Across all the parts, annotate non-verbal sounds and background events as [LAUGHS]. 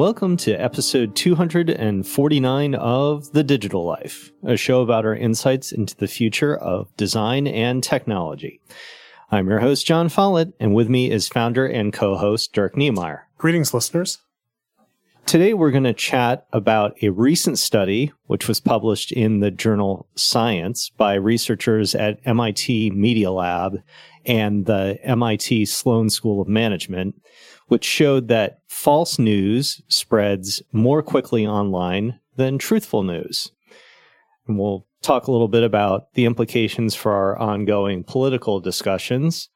Welcome to episode 249 of The Digital Life, a show about our insights into the future of design and technology. I'm your host, Jon Follett, and with me is founder and co host Dirk Knemeyer. Greetings, listeners. Today, we're going to chat about a recent study which was published in the journal Science by researchers at MIT Media Lab and the MIT Sloan School of Management, which showed that false news spreads more quickly online than truthful news. And we'll talk a little bit about the implications for our ongoing political discussions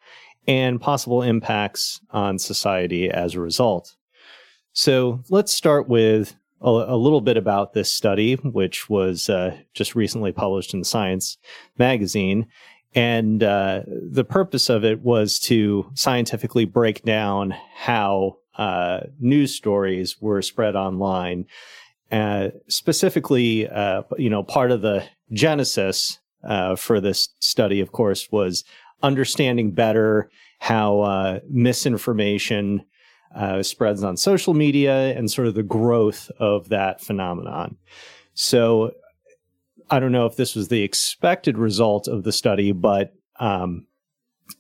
and possible impacts on society as a result. So let's start with a, a little bit about this study, which was uh, just recently published in Science magazine. And uh, the purpose of it was to scientifically break down how uh, news stories were spread online. Uh, specifically, uh, you know, part of the genesis uh, for this study, of course, was understanding better how uh, misinformation spreads on social media and sort of the growth of that phenomenon. So I don't know if this was the expected result of the study, but um,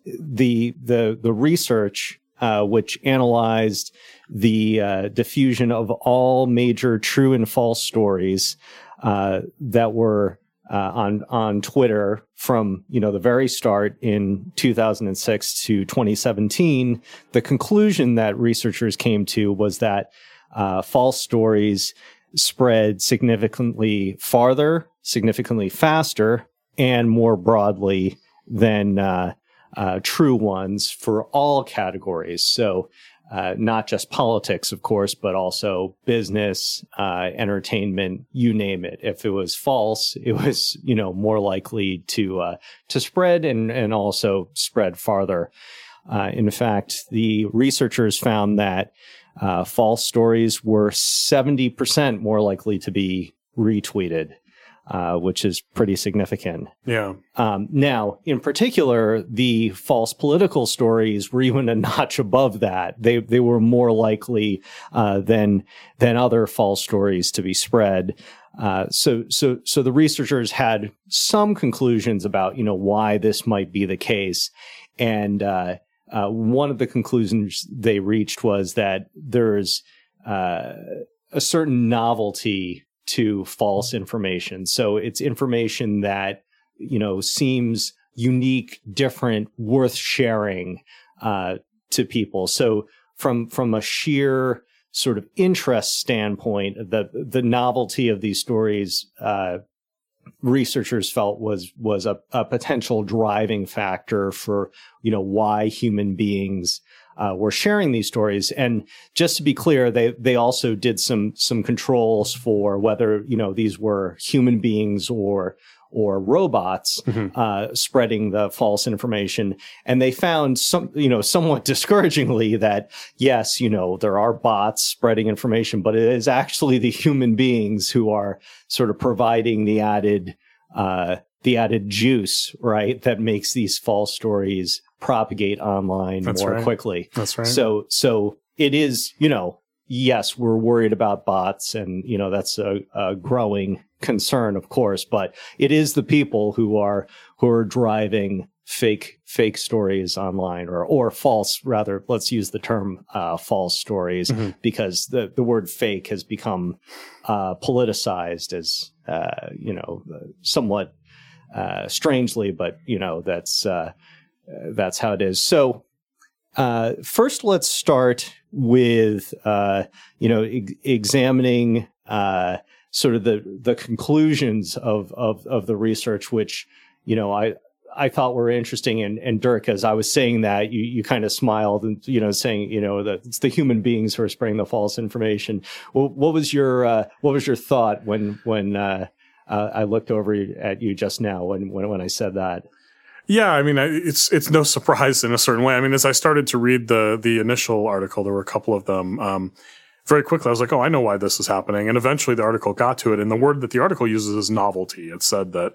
the the the research uh, which analyzed the uh, diffusion of all major true and false stories uh, that were uh, on on Twitter from you know the very start in 2006 to 2017. The conclusion that researchers came to was that uh, false stories spread significantly farther, significantly faster, and more broadly than uh, uh, true ones for all categories. So, uh, not just politics, of course, but also business, uh, entertainment, you name it. If it was false, it was, you know, more likely to, uh, to spread and, and also spread farther. Uh, in fact, the researchers found that uh, false stories were 70% more likely to be retweeted, uh, which is pretty significant. Yeah. Um, now, in particular, the false political stories were even a [LAUGHS] notch above that. They they were more likely uh, than than other false stories to be spread. Uh, so so so the researchers had some conclusions about you know why this might be the case, and uh, uh, one of the conclusions they reached was that there's uh, a certain novelty to false information. So it's information that you know seems unique, different, worth sharing uh, to people. So from from a sheer sort of interest standpoint, the the novelty of these stories uh, researchers felt was was a, a, potential driving factor for you know why human beings uh, were sharing these stories. And just to be clear, they they also did some some controls for whether you know these were human beings or or robots mm-hmm. uh, spreading the false information. And they found some, you know, somewhat [LAUGHS] discouragingly that yes, you know, there are bots spreading information, but it is actually the human beings who are sort of providing the added, uh, the added juice, right? That makes these false stories propagate online That's more right. quickly. That's right. So, so it is, you know, yes, we're worried about bots and, you know, that's a, a, growing concern, of course, but it is the people who are, who are driving fake, fake stories online or, or false, rather, let's use the term, uh, false stories mm-hmm. because the, the word fake has become, uh, politicized as, uh, you know, somewhat, uh, strangely, but, you know, that's, uh, that's how it is. So, uh, first, let's start with uh, you know e- examining uh, sort of the the conclusions of, of of the research, which you know I I thought were interesting. And, and Dirk, as I was saying that, you, you kind of smiled and, you know, saying, you know, that it's the human beings who are spreading the false information. Well, what was your, uh, what was your thought when, when, uh, uh, I looked over at you just now when, when, when I said that? Yeah, I mean, it's it's no surprise in a certain way. I mean, as I started to read the the initial article, there were a couple of them. Um, very quickly, I was like, "Oh, I know why this is happening." And eventually, the article got to it, and the word that the article uses is novelty. It said that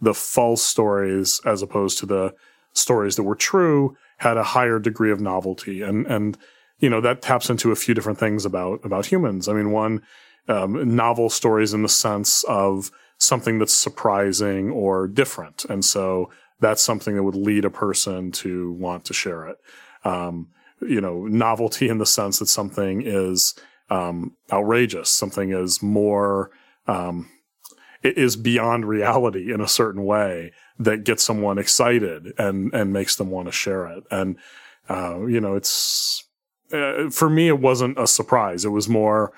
the false stories, as opposed to the stories that were true, had a higher degree of novelty, and and you know, that taps into a few different things about, about humans. I mean, one, um, novel stories in the sense of something that's surprising or different. And so that's something that would lead a person to want to share it. Um, you know, novelty in the sense that something is, um, outrageous, something is more, um, it is beyond reality in a certain way that gets someone excited and, and makes them want to share it. And, uh, you know, it's, uh, for me, it wasn't a surprise. It was more,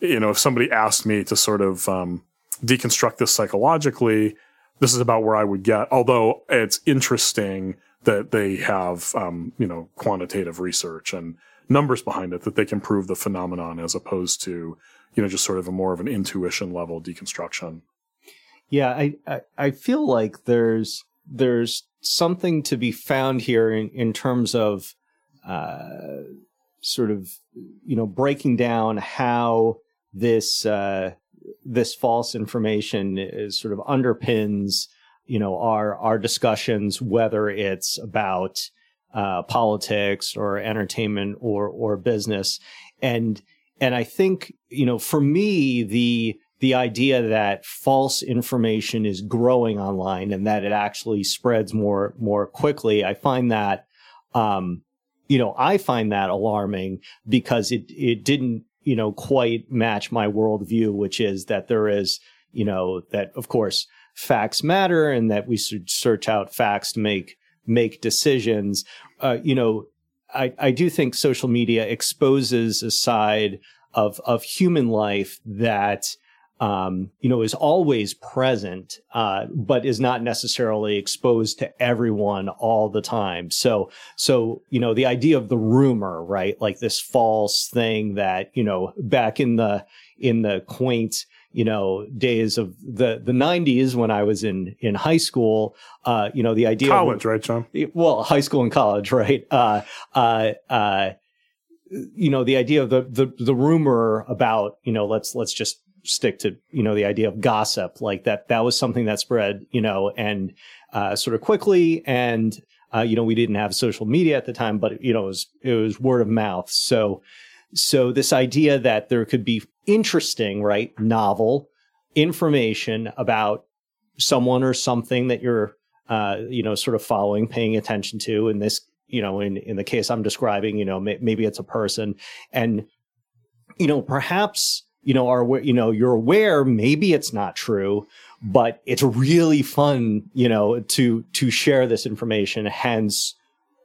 you know, if somebody asked me to sort of um, deconstruct this psychologically, this is about where I would get. Although it's interesting that they have, um, you know, quantitative research and numbers behind it that they can prove the phenomenon as opposed to, you know, just sort of a more of an intuition level deconstruction. Yeah, I, I, I feel like there's there's something to be found here in, in terms of uh, sort of you know breaking down how this uh, this false information is sort of underpins you know our our discussions whether it's about uh, politics or entertainment or or business. And and I think you know for me the the idea that false information is growing online and that it actually spreads more more quickly I find that um, you know I find that alarming because it it didn't you know, quite match my worldview, which is that there is, you know, that of course facts matter and that we should search out facts to make make decisions. Uh, you know, I, I do think social media exposes a side of of human life that um, you know, is always present, uh, but is not necessarily exposed to everyone all the time. So, so, you know, the idea of the rumor, right? Like this false thing that, you know, back in the, in the quaint, you know, days of the, the nineties when I was in, in high school, uh, you know, the idea college, of, right, Jon? Well, high school and college, [LAUGHS] right? Uh, uh, uh, you know the idea of the, the the rumor about you know let's let's just stick to you know the idea of gossip like that that was something that spread you know and uh, sort of quickly and uh, you know we didn't have social media at the time but you know it was it was word of mouth so so this idea that there could be interesting right novel information about someone or something that you're uh, you know sort of following paying attention to. In this you know in in the case i'm describing you know may, maybe it's a person. And you know perhaps you know are you know you're aware maybe it's not true but it's really fun you know to to share this information hence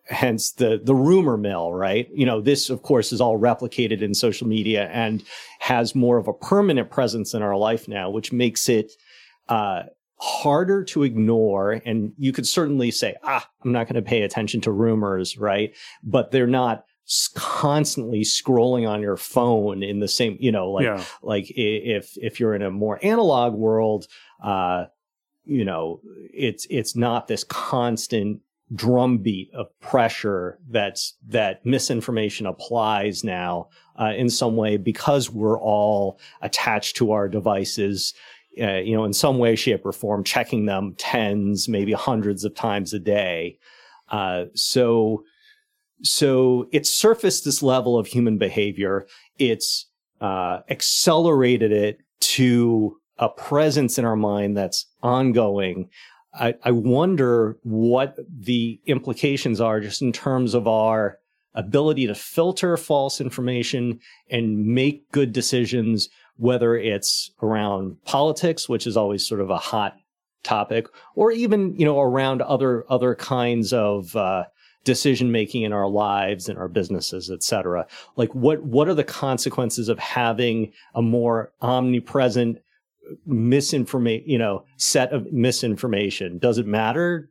hence the the rumor mill right? You know this of course is all replicated in social media and has more of a permanent presence in our life now which makes it uh, harder to ignore. And you could certainly say ah i'm not going to pay attention to rumors right? But they're not constantly scrolling on your phone in the same, you know, like, yeah. like if, if you're in a more analog world, uh, you know, it's, it's not this constant drumbeat of pressure that's, that misinformation applies now, uh, in some way because we're all attached to our devices. Uh, you know, in some way, shape, or form, checking them tens, maybe hundreds of times a day. Uh, so, so it's surfaced this level of human behavior. It's uh, accelerated it to a presence in our mind that's ongoing. I, I wonder what the implications are just in terms of our ability to filter false information and make good decisions, whether it's around politics, which is always sort of a hot topic, or even, you know, around other, other kinds of, uh, decision making in our lives and our businesses, et cetera. Like what, what are the consequences of having a more omnipresent misinformation, you know, set of misinformation? Does it matter?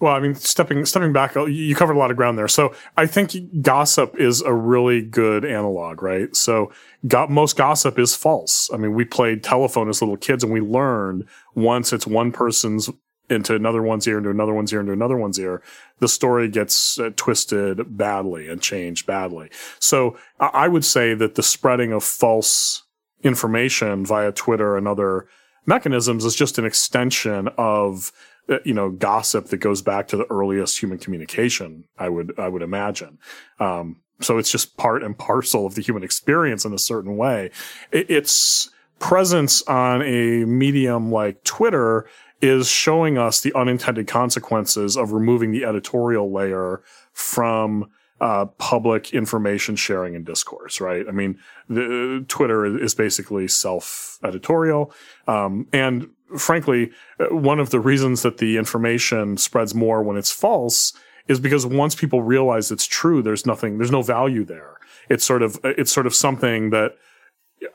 Well, I mean, stepping stepping back, you covered a lot of ground there. So I think gossip is a really good analog, right? So go- most gossip is false. I mean, we played telephone as little kids, and we learned once it's one person's into another one's ear, into another one's ear, into another one's ear, the story gets uh, twisted badly and changed badly. So I would say that the spreading of false information via Twitter and other mechanisms is just an extension of uh, you know gossip that goes back to the earliest human communication. I would I would imagine. Um, so it's just part and parcel of the human experience in a certain way. Its presence on a medium like Twitter is showing us the unintended consequences of removing the editorial layer from uh, public information sharing and discourse, right? I mean, the, Twitter is basically self editorial. Um, and frankly, uh, one of the reasons that the information spreads more when it's false is because once people realize it's true, there's nothing, there's no value there. It's sort of, it's sort of something that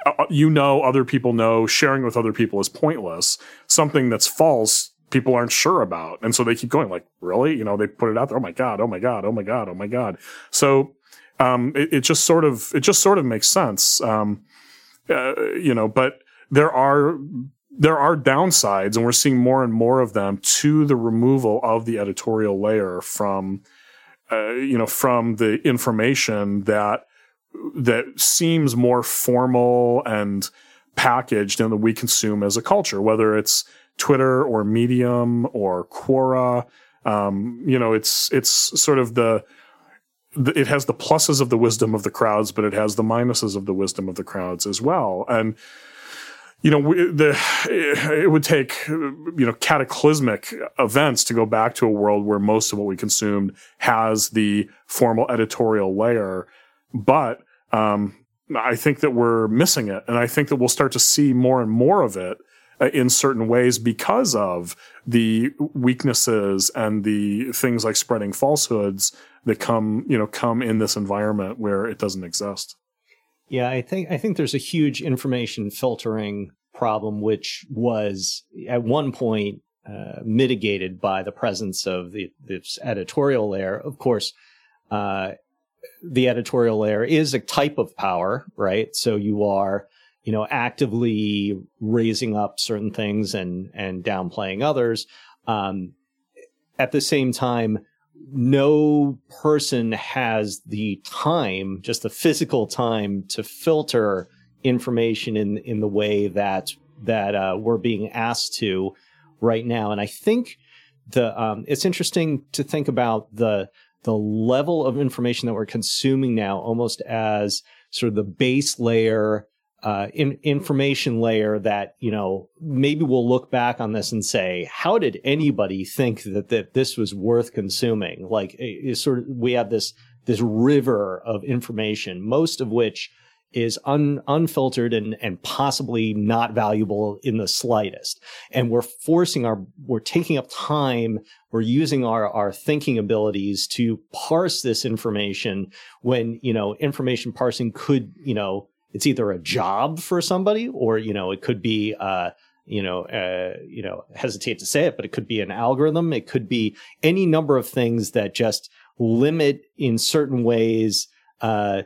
uh, you know, other people know, sharing with other people is pointless. Something that's false people aren't sure about. And so they keep going like, really? You know, they put it out there. Oh my God. Oh my God. Oh my God. Oh my God. So, um, it, it just sort of, it just sort of makes sense. Um, uh, you know, but there are, there are downsides and we're seeing more and more of them to the removal of the editorial layer from, uh, you know, from the information that, that seems more formal and packaged and that we consume as a culture, whether it's Twitter or Medium or Quora. Um, you know, it's it's sort of the, it has the pluses of the wisdom of the crowds, but it has the minuses of the wisdom of the crowds as well. And you know, the it would take you know cataclysmic events to go back to a world where most of what we consumed has the formal editorial layer, but um, I think that we're missing it, and I think that we'll start to see more and more of it in certain ways because of the weaknesses and the things like spreading falsehoods that come, you know, come in this environment where it doesn't exist. Yeah, I think I think there's a huge information filtering problem, which was at one point uh, mitigated by the presence of the, this editorial layer. Of course, uh, the editorial layer is a type of power, right? So you are you know, actively raising up certain things and and downplaying others. Um, at the same time, no person has the time, just the physical time, to filter information in in the way that that uh, we're being asked to right now. And I think the um, it's interesting to think about the the level of information that we're consuming now, almost as sort of the base layer uh, in, information layer that you know maybe we'll look back on this and say how did anybody think that that this was worth consuming? Like sort of we have this this river of information most of which is un, unfiltered and and possibly not valuable in the slightest. And we're forcing our we're taking up time we're using our our thinking abilities to parse this information when you know information parsing could you know it's either a job for somebody or you know it could be uh, you know uh, you know hesitate to say it but it could be an algorithm. It could be any number of things that just limit in certain ways uh,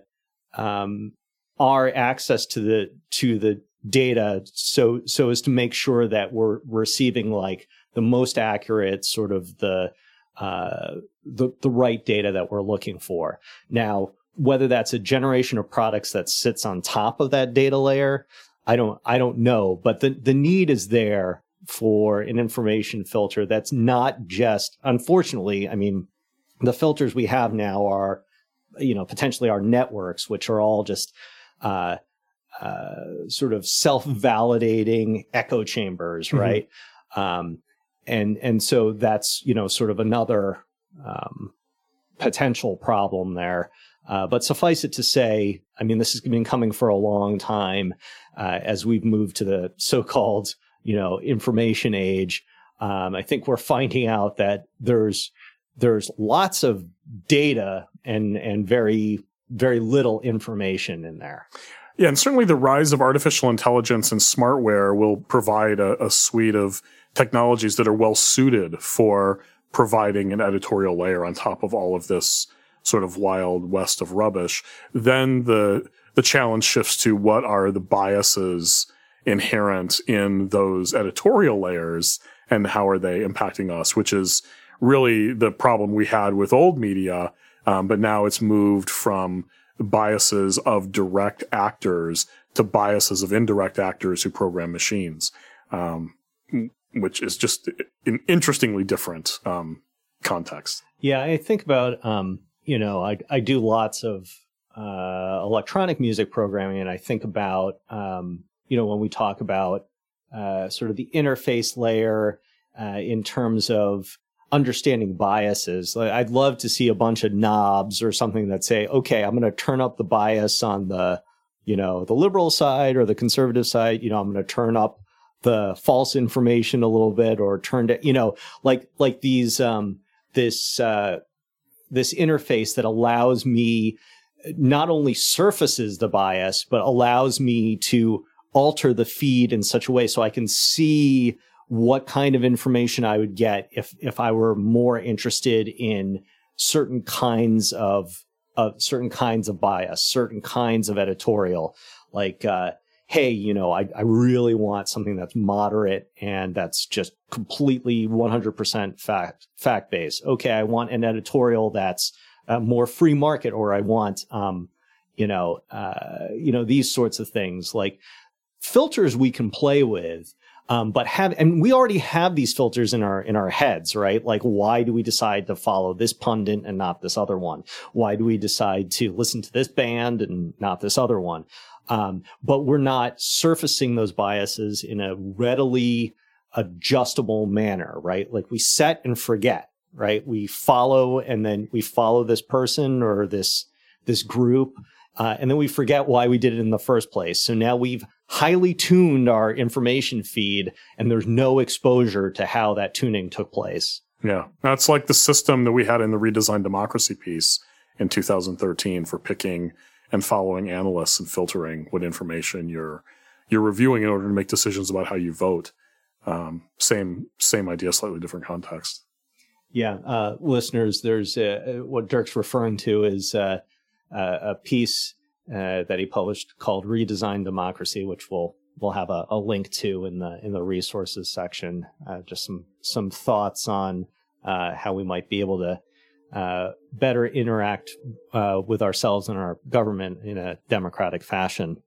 um, our access to the to the data so so as to make sure that we're receiving like the most accurate sort of the uh, the the right data that we're looking for. Now whether that's a generation of products that sits on top of that data layer, I don't I don't know, but the the need is there for an information filter that's not just unfortunately, I mean, the filters we have now are you know potentially our networks which are all just uh, uh, sort of self-validating echo chambers, mm-hmm. right? Um, and and so that's you know sort of another um, potential problem there. Uh, but suffice it to say, I mean, this has been coming for a long time uh, as we've moved to the so-called, you know, information age. Um, I think we're finding out that there's there's lots of data and and very very little information in there. Yeah, and certainly the rise of artificial intelligence and smartware will provide a, a suite of technologies that are well suited for providing an editorial layer on top of all of this sort of wild west of rubbish, then the the challenge shifts to what are the biases inherent in those editorial layers and how are they impacting us, which is really the problem we had with old media. Um, but now it's moved from biases of direct actors to biases of indirect actors who program machines, um, which is just an interestingly different um, context. Yeah, I think about um, you know, I, I do lots of uh, electronic music programming, and I think about um, you know when we talk about uh, sort of the interface layer uh, in terms of understanding biases. Like, I'd love to see a bunch of knobs or something that say, okay, I'm going to turn up the bias on the you know the liberal side or the conservative side. You know, I'm going to turn up the false information a little bit or turn to you know like like these um, this uh, this interface that allows me not only surfaces the bias, but allows me to alter the feed in such a way so I can see what kind of information I would get if if I were more interested in certain kinds of uh, certain kinds of bias, certain kinds of editorial, like uh, hey, you know, I, I really want something that's moderate and that's just completely 100% fact fact based. Okay, I want an editorial that's uh, more free market, or I want, um, you know, uh, you know, these sorts of things like filters we can play with. Um, but have and we already have these filters in our in our heads, right? Like, why do we decide to follow this pundit and not this other one? Why do we decide to listen to this band and not this other one? Um, but we're not surfacing those biases in a readily adjustable manner, right? Like we set and forget, right? We follow and then we follow this person or this, this group. Uh, and then we forget why we did it in the first place. So now we've highly tuned our information feed and there's no exposure to how that tuning took place. Yeah. That's like the system that we had in the redesigned democracy piece in 2013 for picking and following analysts and filtering what information you're you're reviewing in order to make decisions about how you vote. Um, same same idea, slightly different context. Yeah, uh, listeners, there's a, what Dirk's referring to is uh, a piece uh, that he published called "Redesign Democracy," which we'll we'll have a, a link to in the in the resources section. Uh, just some some thoughts on uh, how we might be able to uh, better interact uh, with ourselves and our government in a democratic fashion.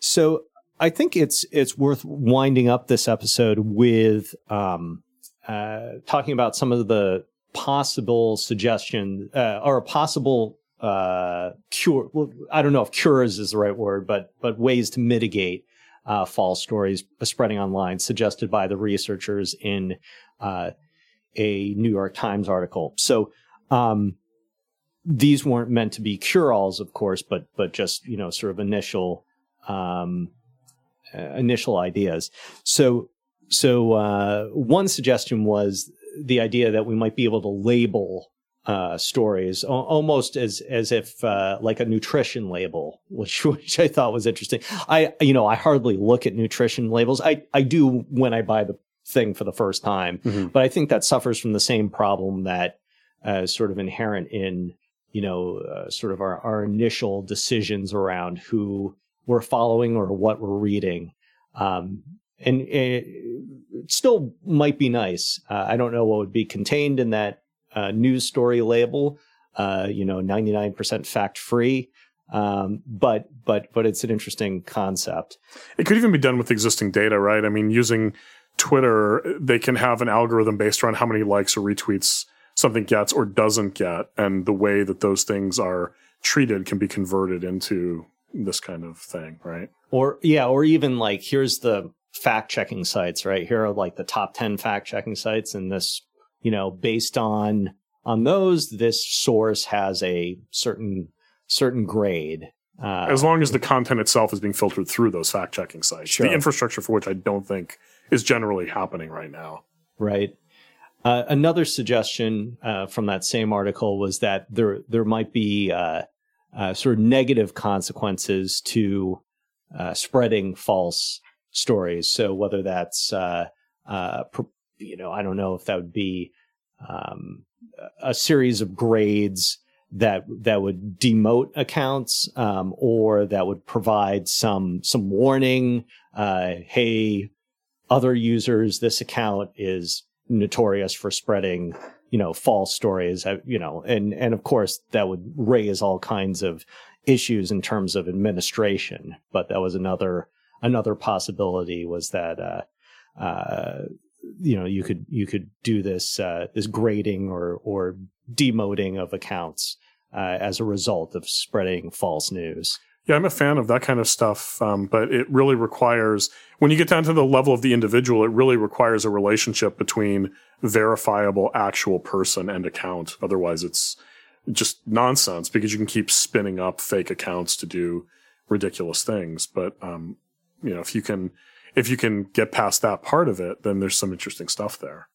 So I think it's it's worth winding up this episode with um, talking about some of the possible suggestions uh, or a possible uh, cure. Well, I don't know if cures is the right word, but but ways to mitigate uh, false stories spreading online, suggested by the researchers in a New York Times article. So um, these weren't meant to be cure-alls, of course, but but just you know sort of initial um, uh, initial ideas. So so uh, one suggestion was the idea that we might be able to label uh, stories o- almost as as if uh, like a nutrition label, [LAUGHS] which which I thought was interesting. I you know I hardly look at nutrition labels. I I do when I buy the thing for the first time, mm-hmm. but I think that suffers from the same problem that uh, sort of inherent in you know uh, sort of our, our initial decisions around who we're following or what we're reading um, and it, it, still might be nice uh, i don't know what would be contained in that uh, news story label uh, you know 99% fact free um, but but but it's an interesting concept it could even be done with existing data right i mean using twitter they can have an algorithm based around how many likes or retweets something gets or doesn't get, and the way that those things are treated can be converted into this kind of thing, right? Or yeah, or even like here's the fact checking sites, right? Here are like the top 10 fact checking sites and this, you know, based on on those, this source has a certain certain grade. Uh, as long as the content itself is being filtered through those fact checking sites, sure. the infrastructure for which I don't think is generally happening right now. Right. Uh, another suggestion uh, from that same article was that there there might be uh, uh sort of negative consequences to uh, spreading false stories. So whether that's uh, you know I don't know if that would be um, a series of grades that that would demote accounts um, or that would provide some some warning. hey, other users, this account is notorious for spreading you know false stories uh, you know and and of course that would raise all kinds of issues in terms of administration but that was another another possibility was that uh, uh, you know you could you could do this uh, this grading or or demoting of accounts uh, as a result of spreading false news. Yeah, I'm a fan of that kind of stuff, um, but it really requires, when you get down to the level of the individual, it really requires a relationship between verifiable actual person and account. Otherwise, it's just nonsense because you can keep spinning up fake accounts to do ridiculous things. But, um, you know, if you can, if you can get past that part of it, then there's some interesting stuff there.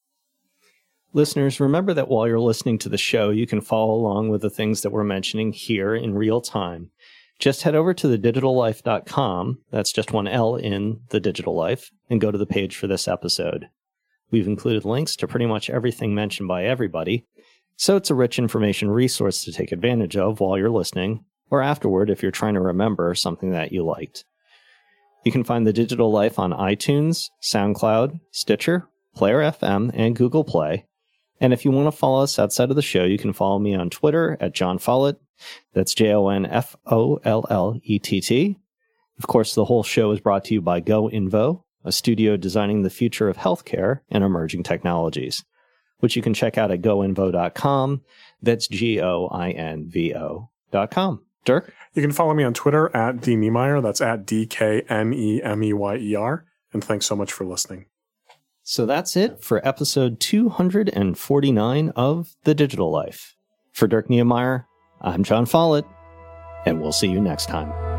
Listeners, remember that while you're listening to the show, you can follow along with the things that we're mentioning here in real time. Just head over to thedigitallife.com, that's just one L in the digital life, and go to the page for this episode. We've included links to pretty much everything mentioned by everybody, so it's a rich information resource to take advantage of while you're listening, or afterward if you're trying to remember something that you liked. You can find The Digital Life on iTunes, SoundCloud, Stitcher, Player FM, and Google Play. And if you want to follow us outside of the show, you can follow me on Twitter at Jon Follett. That's J O N F O L L E T T. Of course, the whole show is brought to you by GoInvo, a studio designing the future of healthcare and emerging technologies, which you can check out at goinvo.com. That's G O I N V O.com. Dirk? You can follow me on Twitter at D Knemeyer. That's at D K N E M E Y E R. And thanks so much for listening. So that's it for episode 249 of The Digital Life. For Dirk Knemeyer, I'm Jon Follett, and we'll see you next time.